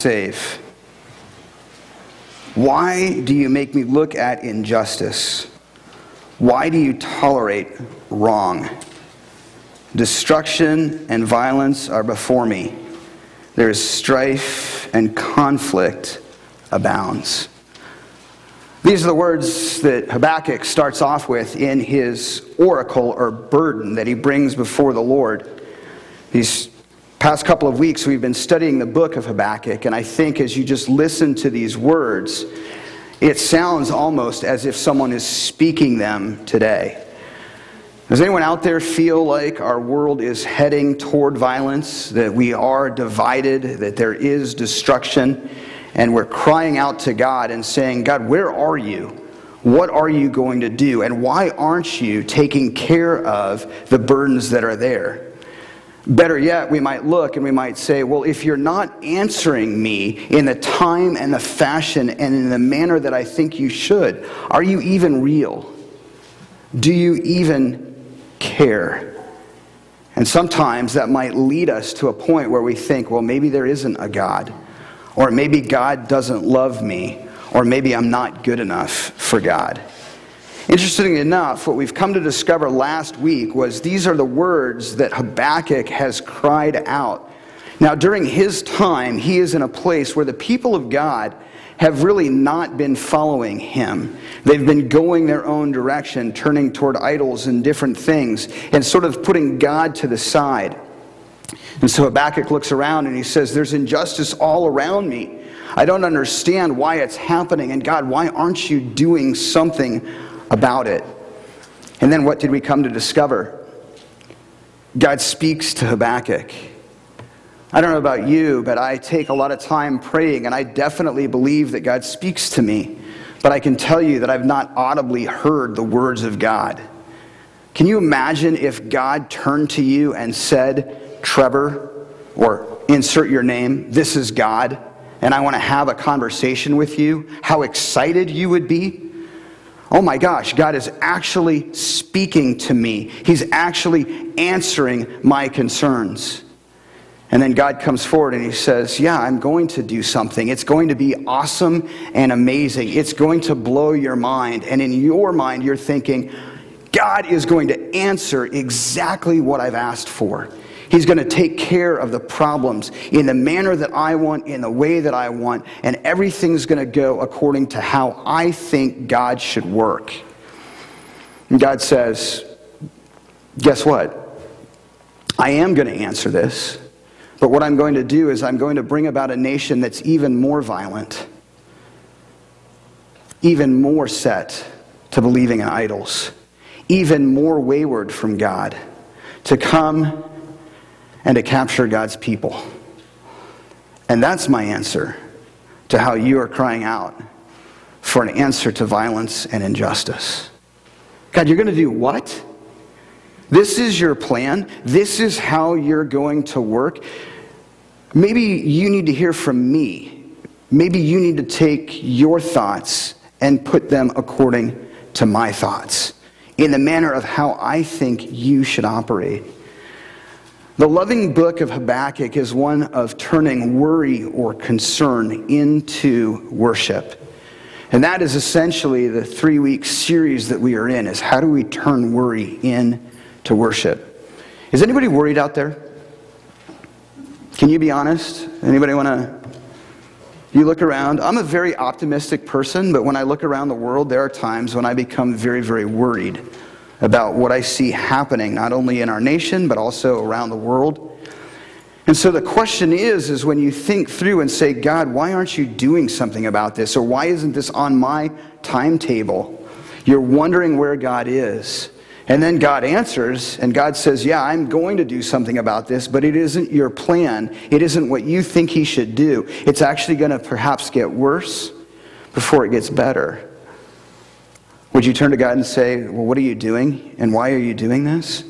save. Why do you make me look at injustice? Why do you tolerate wrong? Destruction and violence are before me. There is strife and conflict abounds. These are the words that Habakkuk starts off with in his oracle or burden that he brings before the Lord. These past couple of weeks, we've been studying the book of Habakkuk, and I think as you just listen to these words, it sounds almost as if someone is speaking them today. Does anyone out there feel like our world is heading toward violence, that we are divided, that there is destruction, and we're crying out to God and saying, God, where are you? What are you going to do? And why aren't you taking care of the burdens that are there? Better yet, we might look and we might say, well, if you're not answering me in the time and the fashion and in the manner that I think you should, are you even real? Do you even care? And sometimes that might lead us to a point where we think, well, maybe there isn't a God, or maybe God doesn't love me, or maybe I'm not good enough for God. Interestingly enough, what we've come to discover last week was these are the words that Habakkuk has cried out. Now, during his time, he is in a place where the people of God have really not been following him. They've been going their own direction, turning toward idols and different things, and sort of putting God to the side. And so Habakkuk looks around and he says, There's injustice all around me. I don't understand why it's happening. And God, why aren't you doing something about it. And then what did we come to discover? God speaks to Habakkuk. I don't know about you, but I take a lot of time praying, and I definitely believe that God speaks to me. But I can tell you that I've not audibly heard the words of God. Can you imagine if God turned to you and said, Trevor, or insert your name, this is God, and I want to have a conversation with you? How excited you would be? Oh my gosh, God is actually speaking to me. He's actually answering my concerns. And then God comes forward and he says, Yeah, I'm going to do something. It's going to be awesome and amazing. It's going to blow your mind. And in your mind, you're thinking, God is going to answer exactly what I've asked for. He's going to take care of the problems in the manner that I want, in the way that I want, and everything's going to go according to how I think God should work. And God says, Guess what? I am going to answer this, but what I'm going to do is I'm going to bring about a nation that's even more violent, even more set to believing in idols, even more wayward from God, to come and to capture God's people. And that's my answer to how you are crying out for an answer to violence and injustice. God, you're going to do what? This is your plan. This is how you're going to work. Maybe you need to hear from me. Maybe you need to take your thoughts and put them according to my thoughts in the manner of how I think you should operate. The loving book of Habakkuk is one of turning worry or concern into worship. And that is essentially the three week series that we are in is how do we turn worry into worship? Is anybody worried out there? Can you be honest? Anybody want to? You look around. I'm a very optimistic person, but when I look around the world, there are times when I become very, very worried about what I see happening, not only in our nation, but also around the world. And so the question is, is when you think through and say, God, why aren't you doing something about this? Or why isn't this on my timetable? You're wondering where God is. And then God answers, and God says, Yeah, I'm going to do something about this, but it isn't your plan. It isn't what you think He should do. It's actually going to perhaps get worse before it gets better. Would you turn to God and say, Well, what are you doing? And why are you doing this?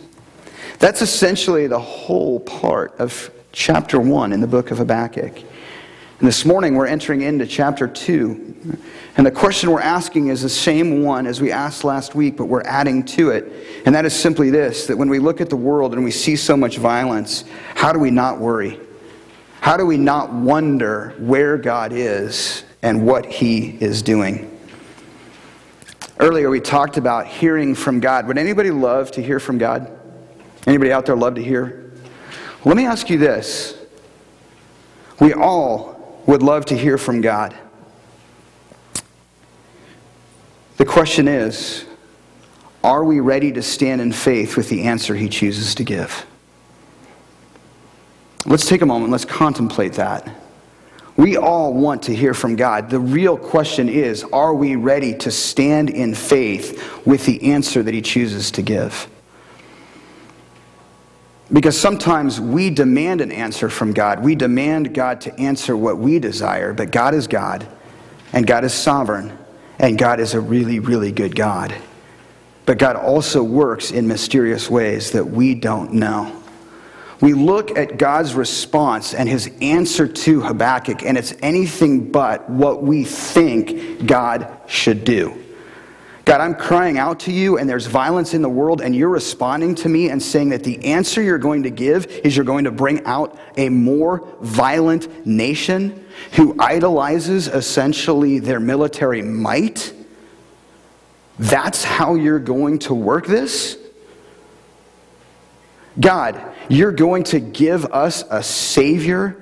That's essentially the whole part of chapter 1 in the book of Habakkuk. And this morning we're entering into chapter 2. And the question we're asking is the same one as we asked last week, but we're adding to it. And that is simply this that when we look at the world and we see so much violence, how do we not worry? How do we not wonder where God is and what he is doing? Earlier we talked about hearing from God. Would anybody love to hear from God? Anybody out there love to hear? Let me ask you this. We all would love to hear from God. The question is, are we ready to stand in faith with the answer he chooses to give? Let's take a moment, let's contemplate that. We all want to hear from God. The real question is are we ready to stand in faith with the answer that He chooses to give? Because sometimes we demand an answer from God. We demand God to answer what we desire, but God is God, and God is sovereign, and God is a really, really good God. But God also works in mysterious ways that we don't know we look at God's response and his answer to Habakkuk, and it's anything but what we think God should do. God, I'm crying out to you, and there's violence in the world, and you're responding to me and saying that the answer you're going to give is you're going to bring out a more violent nation who idolizes essentially their military might. That's how you're going to work this? God, you're going to give us a Savior.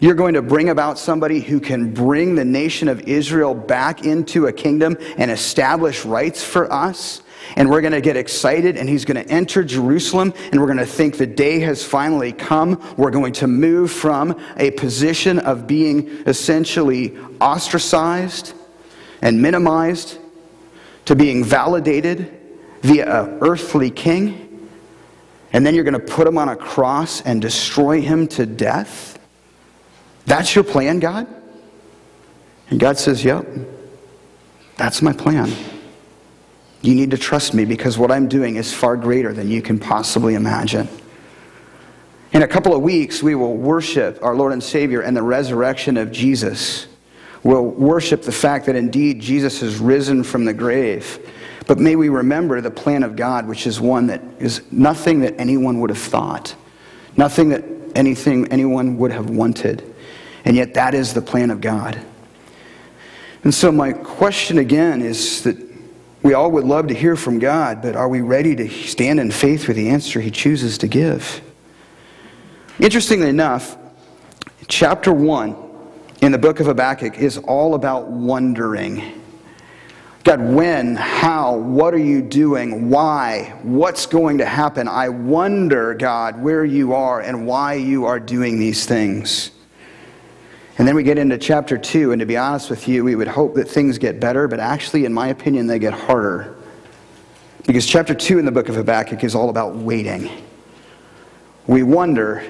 You're going to bring about somebody who can bring the nation of Israel back into a kingdom and establish rights for us. And we're going to get excited, and he's going to enter Jerusalem, and we're going to think the day has finally come. We're going to move from a position of being essentially ostracized and minimized to being validated via an earthly king and then you're going to put him on a cross and destroy him to death? That's your plan, God? And God says, Yep, that's my plan. You need to trust me because what I'm doing is far greater than you can possibly imagine. In a couple of weeks, we will worship our Lord and Savior and the resurrection of Jesus. We'll worship the fact that indeed Jesus has risen from the grave. But may we remember the plan of God, which is one that is nothing that anyone would have thought, nothing that anything anyone would have wanted. And yet that is the plan of God. And so my question again is that we all would love to hear from God, but are we ready to stand in faith for the answer he chooses to give? Interestingly enough, chapter 1 in the book of Habakkuk is all about wondering. God, when, how, what are you doing, why, what's going to happen? I wonder, God, where you are and why you are doing these things. And then we get into chapter 2, and to be honest with you, we would hope that things get better, but actually, in my opinion, they get harder. Because chapter 2 in the book of Habakkuk is all about waiting. We wonder,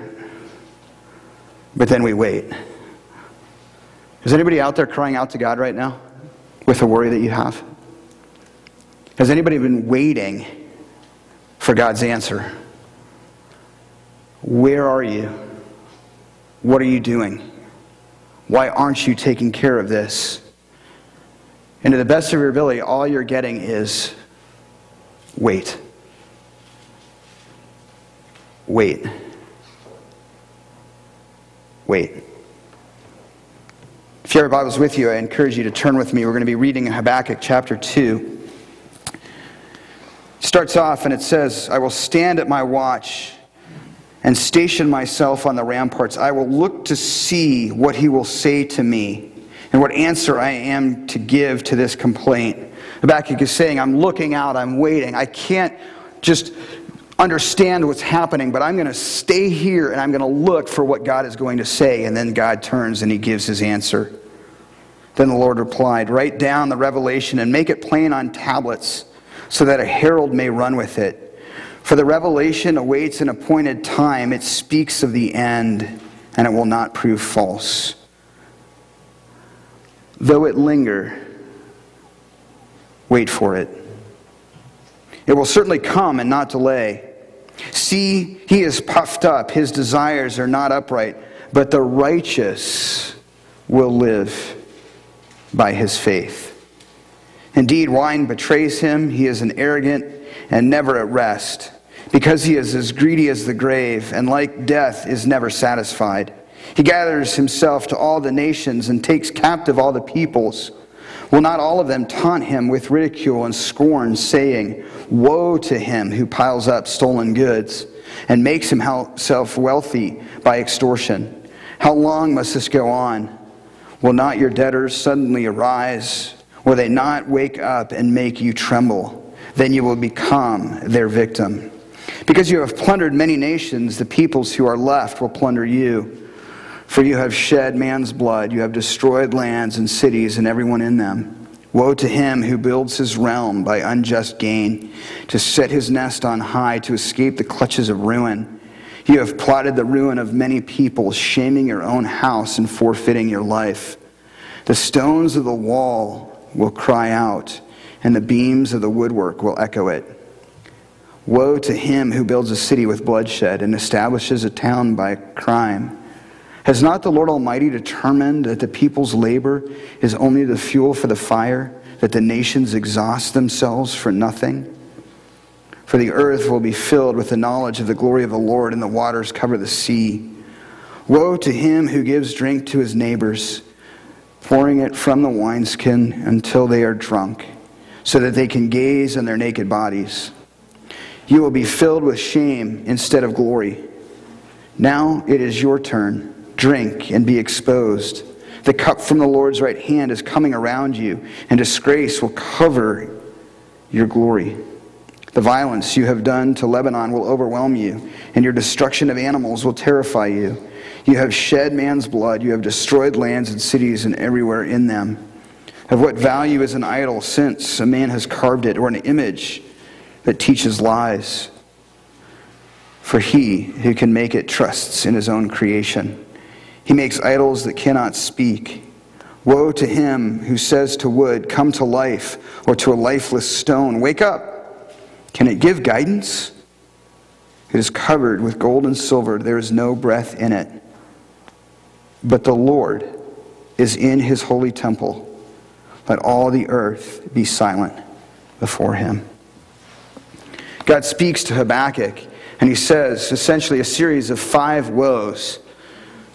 but then we wait. Is anybody out there crying out to God right now? With the worry that you have? Has anybody been waiting for God's answer? Where are you? What are you doing? Why aren't you taking care of this? And to the best of your ability, all you're getting is wait. Wait. Wait. If you have your Bibles with you, I encourage you to turn with me. We're going to be reading Habakkuk chapter 2. It starts off and it says, I will stand at my watch and station myself on the ramparts. I will look to see what he will say to me and what answer I am to give to this complaint. Habakkuk is saying, I'm looking out, I'm waiting. I can't just understand what's happening, but I'm going to stay here and I'm going to look for what God is going to say. And then God turns and he gives his answer. Then the Lord replied, Write down the revelation and make it plain on tablets so that a herald may run with it. For the revelation awaits an appointed time. It speaks of the end, and it will not prove false. Though it linger, wait for it. It will certainly come and not delay. See, he is puffed up, his desires are not upright, but the righteous will live by his faith. Indeed, wine betrays him. He is an arrogant and never at rest, because he is as greedy as the grave, and like death is never satisfied. He gathers himself to all the nations and takes captive all the peoples. Will not all of them taunt him with ridicule and scorn, saying, Woe to him who piles up stolen goods and makes himself wealthy by extortion? How long must this go on? Will not your debtors suddenly arise? Will they not wake up and make you tremble? Then you will become their victim. Because you have plundered many nations, the peoples who are left will plunder you. For you have shed man's blood, you have destroyed lands and cities and everyone in them. Woe to him who builds his realm by unjust gain, to set his nest on high, to escape the clutches of ruin. You have plotted the ruin of many people, shaming your own house and forfeiting your life. The stones of the wall will cry out, and the beams of the woodwork will echo it. Woe to him who builds a city with bloodshed and establishes a town by crime. Has not the Lord Almighty determined that the people's labor is only the fuel for the fire, that the nations exhaust themselves for nothing? For the earth will be filled with the knowledge of the glory of the Lord, and the waters cover the sea. Woe to him who gives drink to his neighbors, pouring it from the wineskin until they are drunk, so that they can gaze on their naked bodies. You will be filled with shame instead of glory. Now it is your turn drink, and be exposed. The cup from the Lord's right hand is coming around you, and disgrace will cover your glory. The violence you have done to Lebanon will overwhelm you, and your destruction of animals will terrify you. You have shed man's blood, you have destroyed lands and cities and everywhere in them. Of what value is an idol since a man has carved it, or an image that teaches lies? For he who can make it trusts in his own creation. He makes idols that cannot speak. Woe to him who says to wood, Come to life, or to a lifeless stone, Wake up. Can it give guidance? It is covered with gold and silver, there is no breath in it. But the Lord is in his holy temple. Let all the earth be silent before him. God speaks to Habakkuk, and he says essentially a series of five woes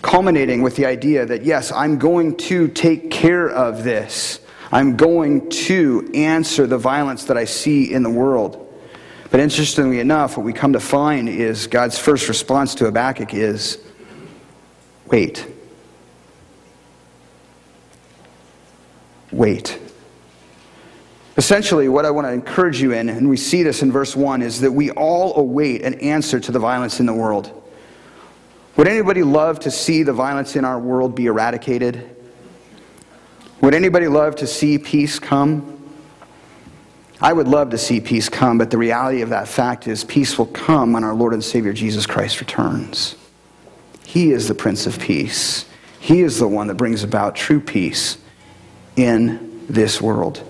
culminating with the idea that, yes, I'm going to take care of this. I'm going to answer the violence that I see in the world. But interestingly enough, what we come to find is God's first response to Habakkuk is wait. Wait. Essentially, what I want to encourage you in, and we see this in verse 1, is that we all await an answer to the violence in the world. Would anybody love to see the violence in our world be eradicated? Would anybody love to see peace come? I would love to see peace come, but the reality of that fact is peace will come when our Lord and Savior Jesus Christ returns. He is the Prince of Peace. He is the one that brings about true peace in this world.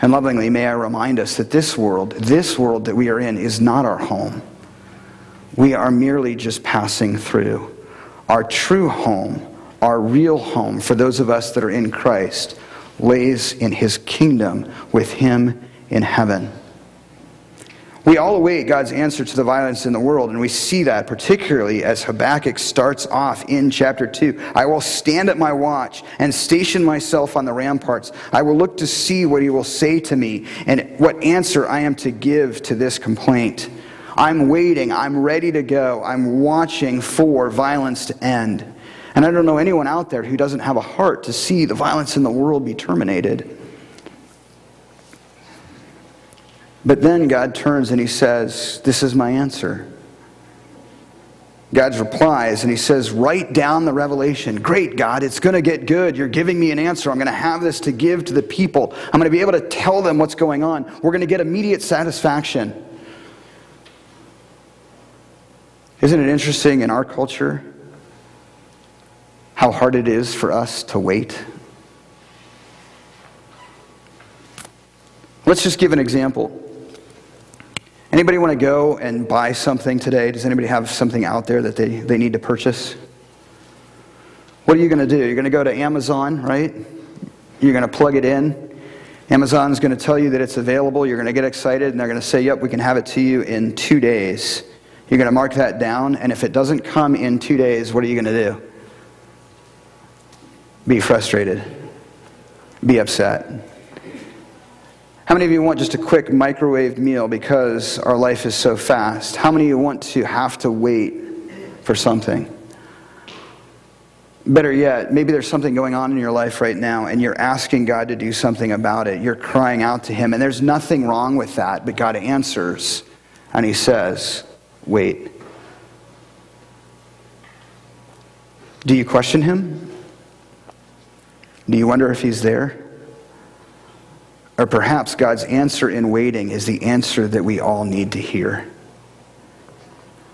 And lovingly, may I remind us that this world, this world that we are in, is not our home. We are merely just passing through. Our true home, our real home for those of us that are in Christ, lays in his kingdom with him in heaven. We all await God's answer to the violence in the world, and we see that particularly as Habakkuk starts off in chapter 2. I will stand at my watch and station myself on the ramparts. I will look to see what he will say to me and what answer I am to give to this complaint. I'm waiting. I'm ready to go. I'm watching for violence to end. And I don't know anyone out there who doesn't have a heart to see the violence in the world be terminated. But then God turns and he says, This is my answer. God replies and he says, Write down the revelation. Great, God, it's going to get good. You're giving me an answer. I'm going to have this to give to the people. I'm going to be able to tell them what's going on. We're going to get immediate satisfaction. Isn't it interesting in our culture how hard it is for us to wait? Let's just give an example. Anybody want to go and buy something today? Does anybody have something out there that they, they need to purchase? What are you going to do? You're going to go to Amazon, right? You're going to plug it in. Amazon's going to tell you that it's available. You're going to get excited, and they're going to say, Yep, we can have it to you in two days. You're going to mark that down, and if it doesn't come in two days, what are you going to do? be frustrated, be upset. How many of you want just a quick microwaved meal because our life is so fast? How many of you want to have to wait for something? Better yet, maybe there's something going on in your life right now and you're asking God to do something about it. You're crying out to Him, and there's nothing wrong with that, but God answers and He says, Wait. Do you question Him? Do you wonder if He's there? Or perhaps God's answer in waiting is the answer that we all need to hear.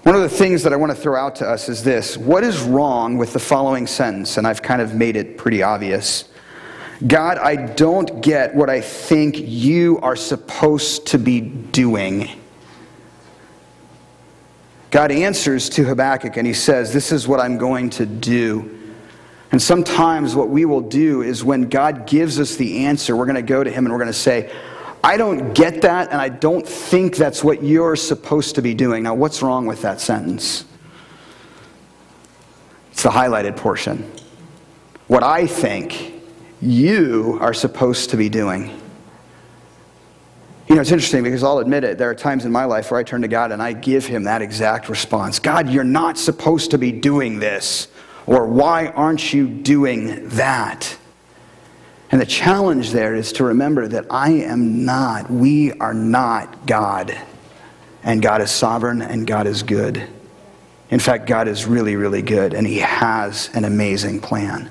One of the things that I want to throw out to us is this What is wrong with the following sentence? And I've kind of made it pretty obvious. God, I don't get what I think you are supposed to be doing. God answers to Habakkuk and he says, This is what I'm going to do. And sometimes what we will do is when God gives us the answer, we're going to go to him and we're going to say, I don't get that, and I don't think that's what you're supposed to be doing. Now, what's wrong with that sentence? It's the highlighted portion. What I think you are supposed to be doing. You know, it's interesting because I'll admit it, there are times in my life where I turn to God and I give Him that exact response God, you're not supposed to be doing this. Or why aren't you doing that? And the challenge there is to remember that I am not, we are not God. And God is sovereign and God is good. In fact, God is really, really good and He has an amazing plan.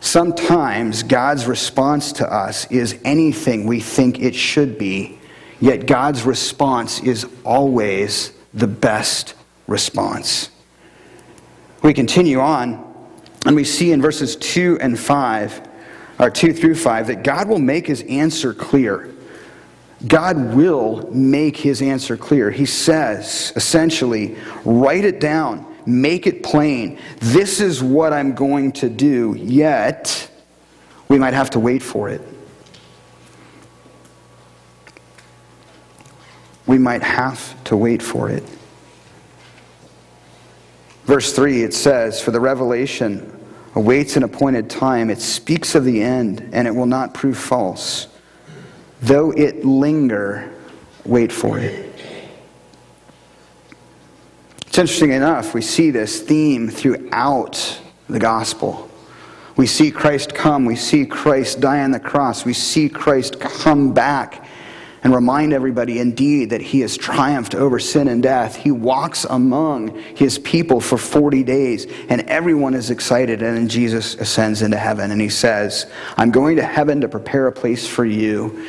Sometimes God's response to us is anything we think it should be, yet God's response is always the best response. We continue on, and we see in verses 2 and 5 or 2 through 5, that God will make his answer clear. God will make his answer clear. He says, essentially, write it down, make it plain. This is what I'm going to do, yet we might have to wait for it. We might have to wait for it. Verse 3, it says, For the revelation awaits an appointed time. It speaks of the end, and it will not prove false. Though it linger, wait for it. It's interesting enough, we see this theme throughout the gospel. We see Christ come, we see Christ die on the cross, we see Christ come back and remind everybody indeed that he has triumphed over sin and death. He walks among his people for 40 days, and everyone is excited. And then Jesus ascends into heaven, and he says, I'm going to heaven to prepare a place for you,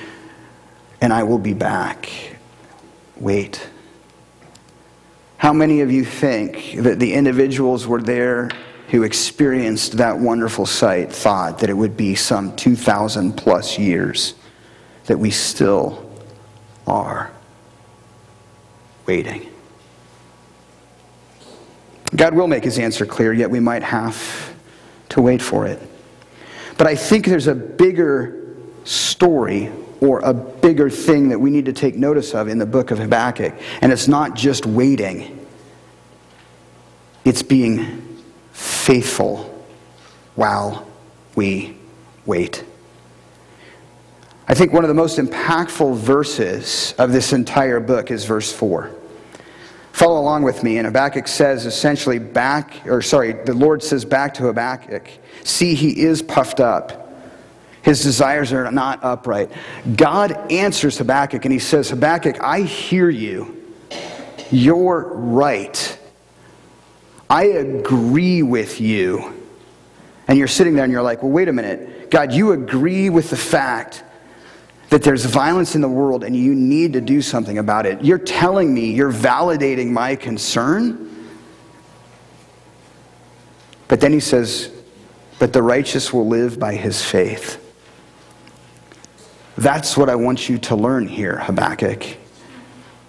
and I will be back. Wait. How many of you think that the individuals were there who experienced that wonderful sight thought that it would be some 2,000 plus years that we still are waiting. God will make his answer clear, yet we might have to wait for it. But I think there's a bigger story or a bigger thing that we need to take notice of in the book of Habakkuk. And it's not just waiting, it's being faithful while we wait. I think one of the most impactful verses of this entire book is verse 4. Follow along with me. And Habakkuk says essentially back, or sorry, the Lord says back to Habakkuk, see, he is puffed up. His desires are not upright. God answers Habakkuk and he says, Habakkuk, I hear you. You're right. I agree with you. And you're sitting there and you're like, well, wait a minute. God, you agree with the fact that there's violence in the world and you need to do something about it. You're telling me, you're validating my concern. But then he says, But the righteous will live by his faith. That's what I want you to learn here, Habakkuk.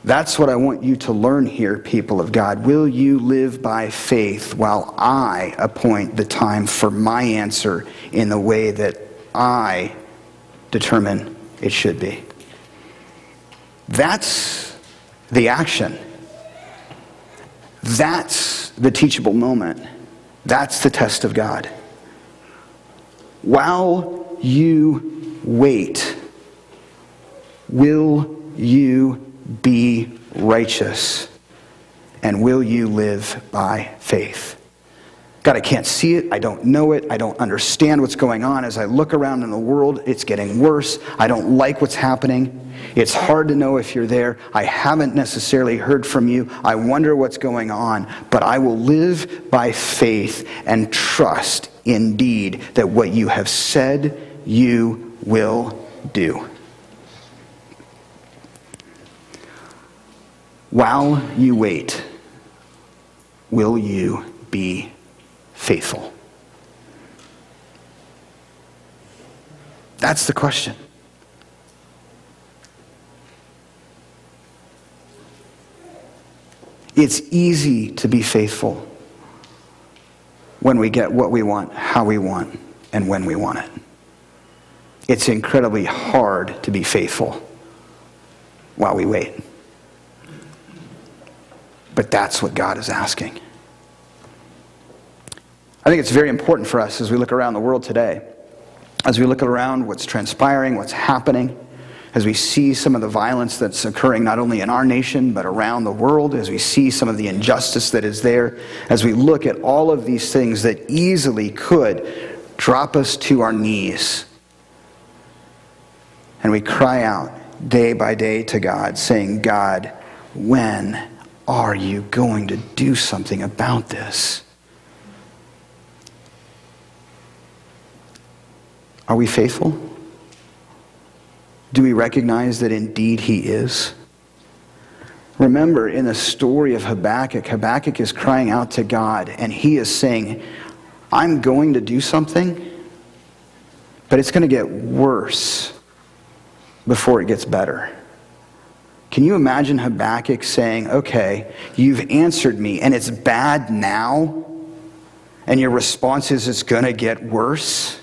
That's what I want you to learn here, people of God. Will you live by faith while I appoint the time for my answer in the way that I determine it should be. That's the action. That's the teachable moment. That's the test of God. while you wait, will you be righteous? And will you live by faith? God, I can't see it. I don't know it. I don't understand what's going on. As I look around in the world, it's getting worse. I don't like what's happening. It's hard to know if you're there. I haven't necessarily heard from you. I wonder what's going on. But I will live by faith and trust indeed that what you have said you will do. While you wait, will you be faithful? That's the question. It's easy to be faithful when we get what we want, how we want, and when we want it. It's incredibly hard to be faithful while we wait. But that's what God is asking. I think it's very important for us as we look around the world today, as we look around what's transpiring, what's happening, as we see some of the violence that's occurring not only in our nation but around the world, as we see some of the injustice that is there, as we look at all of these things that easily could drop us to our knees. And we cry out day by day to God, saying, God, when are you going to do something about this? Are we faithful? Do we recognize that indeed He is? Remember, in the story of Habakkuk, Habakkuk is crying out to God, and he is saying, I'm going to do something, but it's going to get worse before it gets better. Can you imagine Habakkuk saying, Okay, you've answered me, and it's bad now, and your response is it's going to get worse?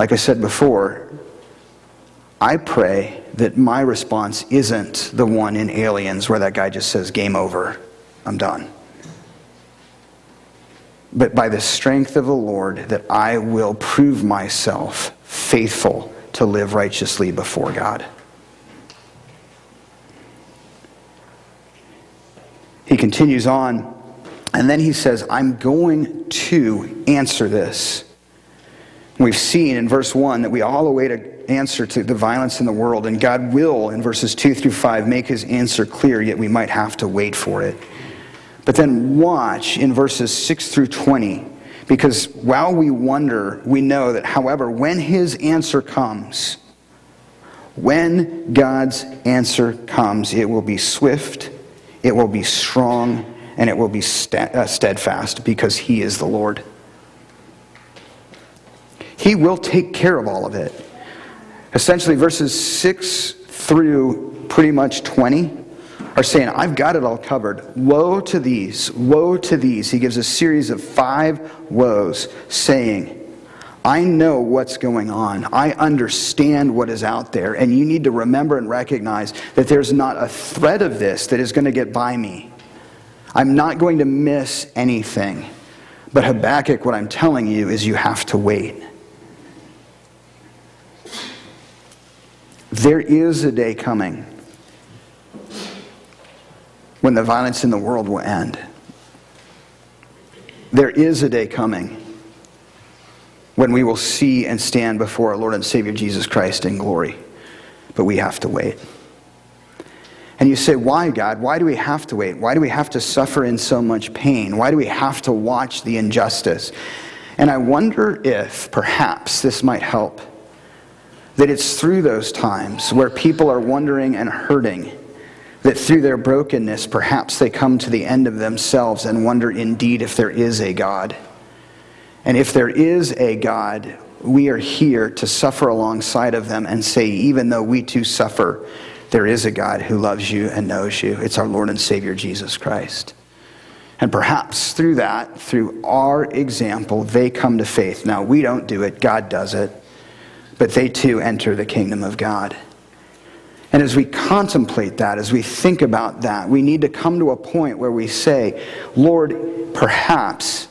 Like I said before, I pray that my response isn't the one in Aliens where that guy just says, Game over, I'm done. But by the strength of the Lord, that I will prove myself faithful to live righteously before God. He continues on, and then he says, I'm going to answer this. We've seen in verse 1 that we all await an answer to the violence in the world, and God will, in verses 2 through 5, make his answer clear, yet we might have to wait for it. But then watch in verses 6 through 20, because while we wonder, we know that, however, when his answer comes, when God's answer comes, it will be swift, it will be strong, and it will be uh, steadfast, because he is the Lord. He will take care of all of it. Essentially, verses 6 through pretty much 20 are saying, I've got it all covered. Woe to these, woe to these. He gives a series of five woes, saying, I know what's going on. I understand what is out there. And you need to remember and recognize that there's not a thread of this that is going to get by me. I'm not going to miss anything. But Habakkuk, what I'm telling you is you have to wait. There is a day coming when the violence in the world will end. There is a day coming when we will see and stand before our Lord and Savior Jesus Christ in glory. But we have to wait. And you say, why, God? Why do we have to wait? Why do we have to suffer in so much pain? Why do we have to watch the injustice? And I wonder if perhaps this might help that it's through those times where people are wondering and hurting that through their brokenness, perhaps they come to the end of themselves and wonder indeed if there is a God. And if there is a God, we are here to suffer alongside of them and say, even though we too suffer, there is a God who loves you and knows you. It's our Lord and Savior, Jesus Christ. And perhaps through that, through our example, they come to faith. Now, we don't do it, God does it but they too enter the kingdom of God. And as we contemplate that, as we think about that, we need to come to a point where we say, Lord, perhaps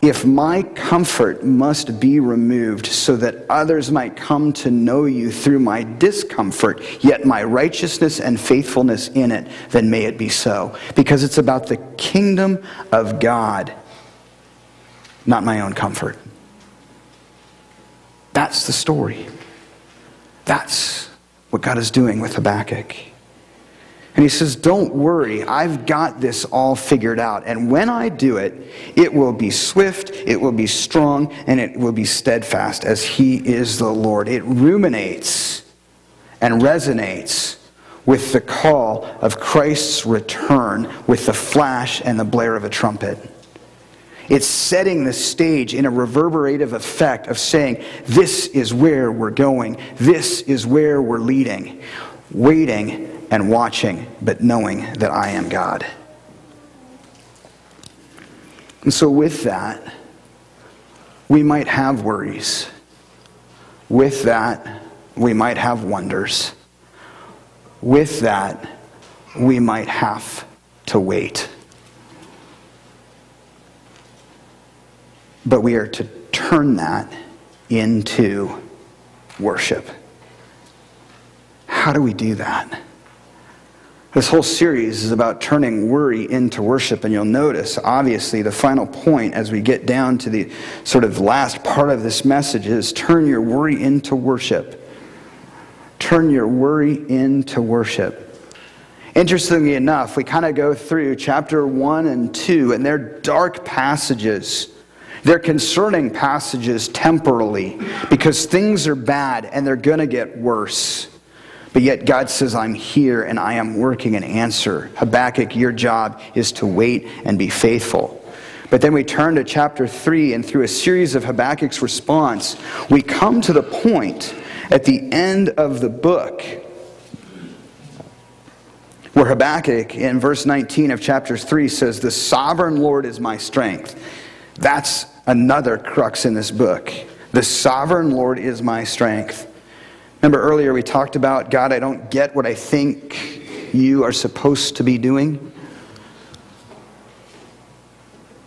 If my comfort must be removed so that others might come to know you through my discomfort, yet my righteousness and faithfulness in it, then may it be so. Because it's about the kingdom of God, not my own comfort. That's the story. That's what God is doing with Habakkuk. And he says, Don't worry, I've got this all figured out. And when I do it, it will be swift, it will be strong, and it will be steadfast as he is the Lord. It ruminates and resonates with the call of Christ's return with the flash and the blare of a trumpet. It's setting the stage in a reverberative effect of saying, This is where we're going, this is where we're leading, waiting and watching, but knowing that I am God. And so, with that, we might have worries. With that, we might have wonders. With that, we might have to wait. But we are to turn that into worship. How do we do that? This whole series is about turning worry into worship, and you'll notice, obviously, the final point as we get down to the sort of last part of this message is turn your worry into worship. Turn your worry into worship. Interestingly enough, we kind of go through chapter 1 and 2, and they're dark passages. They're concerning passages temporally because things are bad and they're going to get worse. But yet God says, I'm here and I am working an answer. Habakkuk, your job is to wait and be faithful. But then we turn to chapter 3, and through a series of Habakkuk's response, we come to the point at the end of the book where Habakkuk, in verse 19 of chapter 3, says, The sovereign Lord is my strength. That's another crux in this book. The sovereign Lord is my strength. Remember earlier we talked about, God, I don't get what I think you are supposed to be doing?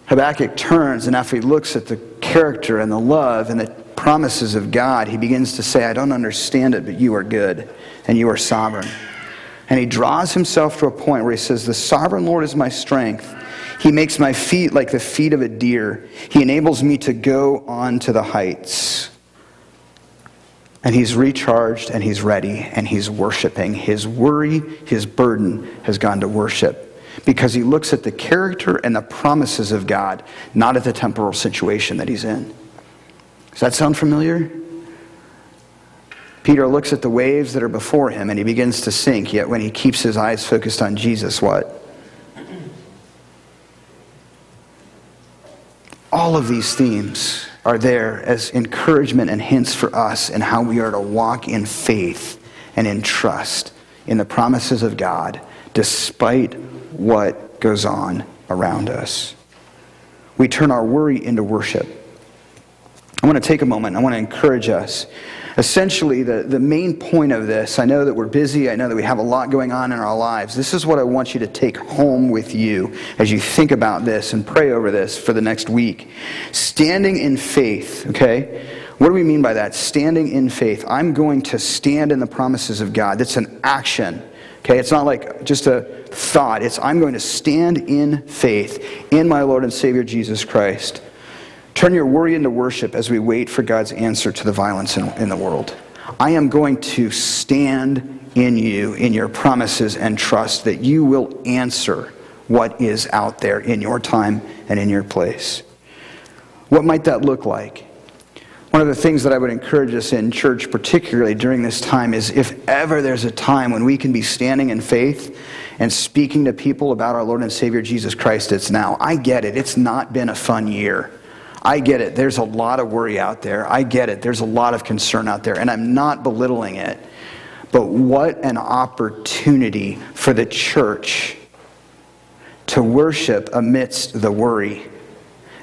Habakkuk turns, and after he looks at the character and the love and the promises of God, he begins to say, I don't understand it, but you are good and you are sovereign. And he draws himself to a point where he says, The sovereign Lord is my strength. He makes my feet like the feet of a deer. He enables me to go on to the heights. And he's recharged and he's ready and he's worshiping. His worry, his burden has gone to worship because he looks at the character and the promises of God, not at the temporal situation that he's in. Does that sound familiar? Peter looks at the waves that are before him and he begins to sink, yet when he keeps his eyes focused on Jesus, what? All of these themes are there as encouragement and hints for us in how we are to walk in faith and in trust in the promises of God despite what goes on around us. We turn our worry into worship. I want to take a moment. I want to encourage us essentially, the, the main point of this I know that we're busy, I know that we have a lot going on in our lives. This is what I want you to take home with you as you think about this and pray over this for the next week. Standing in faith, okay? What do we mean by that? Standing in faith. I'm going to stand in the promises of God. That's an action. Okay, it's not like just a thought. It's I'm going to stand in faith in my Lord and Savior Jesus Christ. Turn your worry into worship as we wait for God's answer to the violence in, in the world. I am going to stand in you, in your promises, and trust that you will answer what is out there in your time and in your place. What might that look like? One of the things that I would encourage us in church, particularly during this time, is if ever there's a time when we can be standing in faith and speaking to people about our Lord and Savior Jesus Christ, it's now. I get it. It's not been a fun year. I get it. There's a lot of worry out there. I get it. There's a lot of concern out there, and I'm not belittling it. But what an opportunity for the church to worship amidst the worry.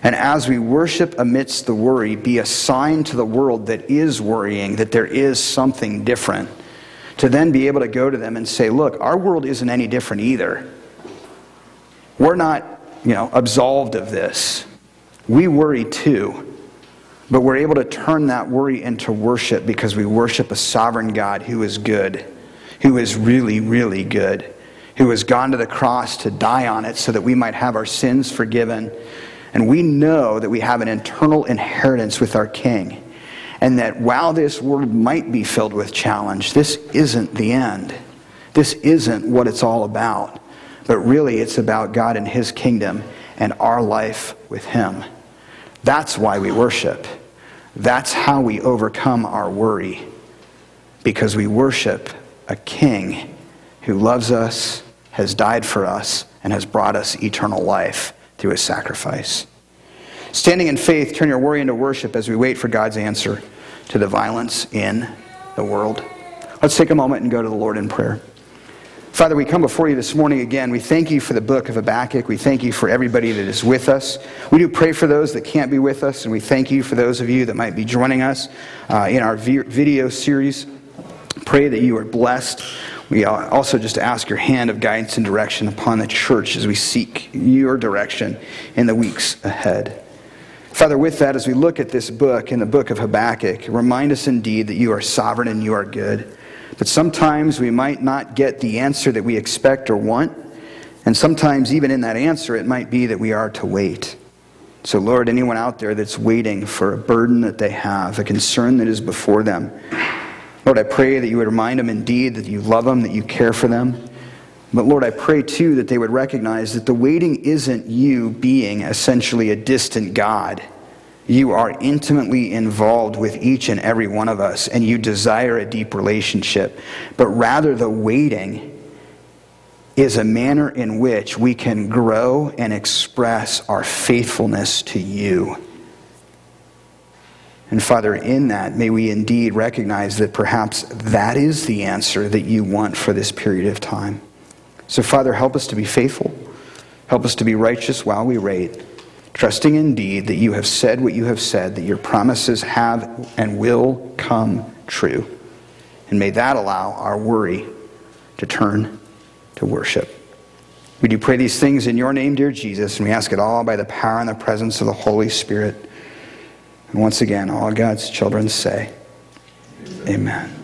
And as we worship amidst the worry, be a sign to the world that is worrying that there is something different. To then be able to go to them and say, look, our world isn't any different either. We're not, you know, absolved of this. We worry too. But we're able to turn that worry into worship because we worship a sovereign God who is good, who is really, really good, who has gone to the cross to die on it so that we might have our sins forgiven. And we know that we have an eternal inheritance with our King. And that while this world might be filled with challenge, this isn't the end. This isn't what it's all about. But really, it's about God and His kingdom and our life with Him. That's why we worship. That's how we overcome our worry. Because we worship a king who loves us, has died for us, and has brought us eternal life through his sacrifice. Standing in faith, turn your worry into worship as we wait for God's answer to the violence in the world. Let's take a moment and go to the Lord in prayer. Father, we come before you this morning again. We thank you for the book of Habakkuk. We thank you for everybody that is with us. We do pray for those that can't be with us, and we thank you for those of you that might be joining us uh, in our video series. Pray that you are blessed. We also just ask your hand of guidance and direction upon the church as we seek your direction in the weeks ahead. Father, with that, as we look at this book, in the book of Habakkuk, remind us indeed that you are sovereign and you are good. But sometimes we might not get the answer that we expect or want. And sometimes, even in that answer, it might be that we are to wait. So, Lord, anyone out there that's waiting for a burden that they have, a concern that is before them, Lord, I pray that you would remind them indeed that you love them, that you care for them. But Lord, I pray too that they would recognize that the waiting isn't you being essentially a distant God you are intimately involved with each and every one of us, and you desire a deep relationship. But rather, the waiting is a manner in which we can grow and express our faithfulness to you. And Father, in that, may we indeed recognize that perhaps that is the answer that you want for this period of time. So, Father, help us to be faithful. Help us to be righteous while we wait trusting indeed that you have said what you have said, that your promises have and will come true. And may that allow our worry to turn to worship. We do pray these things in your name, dear Jesus, and we ask it all by the power and the presence of the Holy Spirit. And once again, all God's children say, Amen.